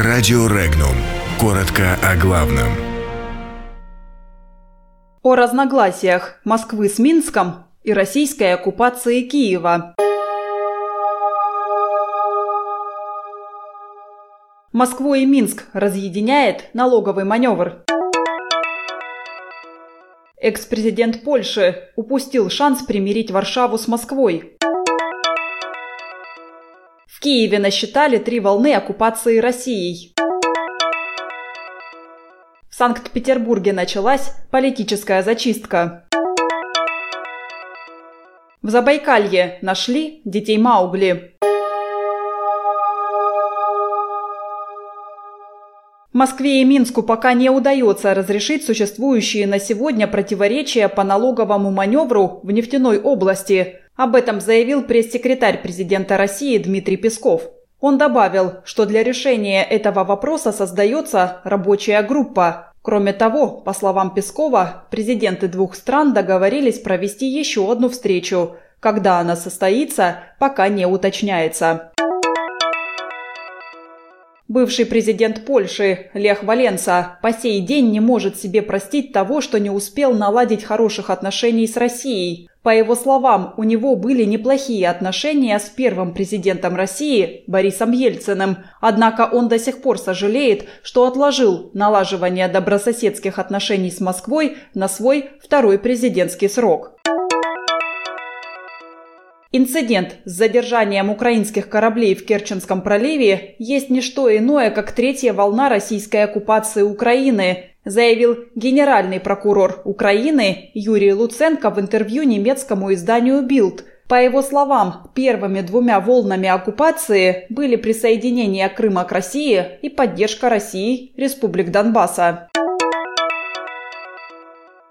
Радио Регнум. Коротко о главном. О разногласиях Москвы с Минском и российской оккупации Киева. Москву и Минск разъединяет налоговый маневр. Экс-президент Польши упустил шанс примирить Варшаву с Москвой. В Киеве насчитали три волны оккупации Россией. В Санкт-Петербурге началась политическая зачистка. В Забайкалье нашли детей Маугли. Москве и Минску пока не удается разрешить существующие на сегодня противоречия по налоговому маневру в нефтяной области. Об этом заявил пресс-секретарь президента России Дмитрий Песков. Он добавил, что для решения этого вопроса создается рабочая группа. Кроме того, по словам Пескова, президенты двух стран договорились провести еще одну встречу. Когда она состоится, пока не уточняется. Бывший президент Польши Лех Валенса по сей день не может себе простить того, что не успел наладить хороших отношений с Россией. По его словам, у него были неплохие отношения с первым президентом России Борисом Ельциным, однако он до сих пор сожалеет, что отложил налаживание добрососедских отношений с Москвой на свой второй президентский срок. Инцидент с задержанием украинских кораблей в Керченском проливе есть не что иное, как третья волна российской оккупации Украины, заявил генеральный прокурор Украины Юрий Луценко в интервью немецкому изданию «Билд». По его словам, первыми двумя волнами оккупации были присоединение Крыма к России и поддержка России республик Донбасса.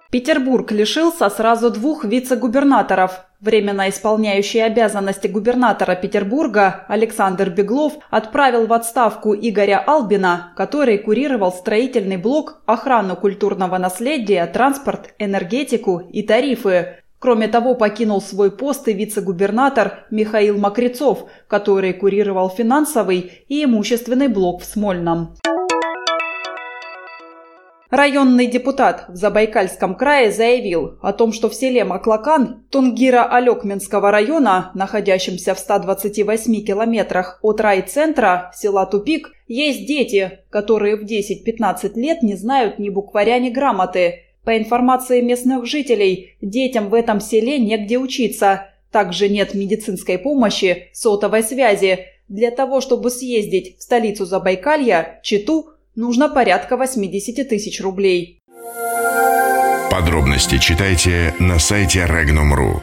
Петербург лишился сразу двух вице-губернаторов. Временно исполняющий обязанности губернатора Петербурга Александр Беглов отправил в отставку Игоря Албина, который курировал строительный блок, охрану культурного наследия, транспорт, энергетику и тарифы. Кроме того, покинул свой пост и вице-губернатор Михаил Макрицов, который курировал финансовый и имущественный блок в Смольном. Районный депутат в Забайкальском крае заявил о том, что в селе Маклакан Тунгира-Алекминского района, находящемся в 128 километрах от райцентра села Тупик, есть дети, которые в 10-15 лет не знают ни букваря, ни грамоты. По информации местных жителей, детям в этом селе негде учиться. Также нет медицинской помощи, сотовой связи. Для того, чтобы съездить в столицу Забайкалья, Читу, нужно порядка 80 тысяч рублей. Подробности читайте на сайте Regnum.ru.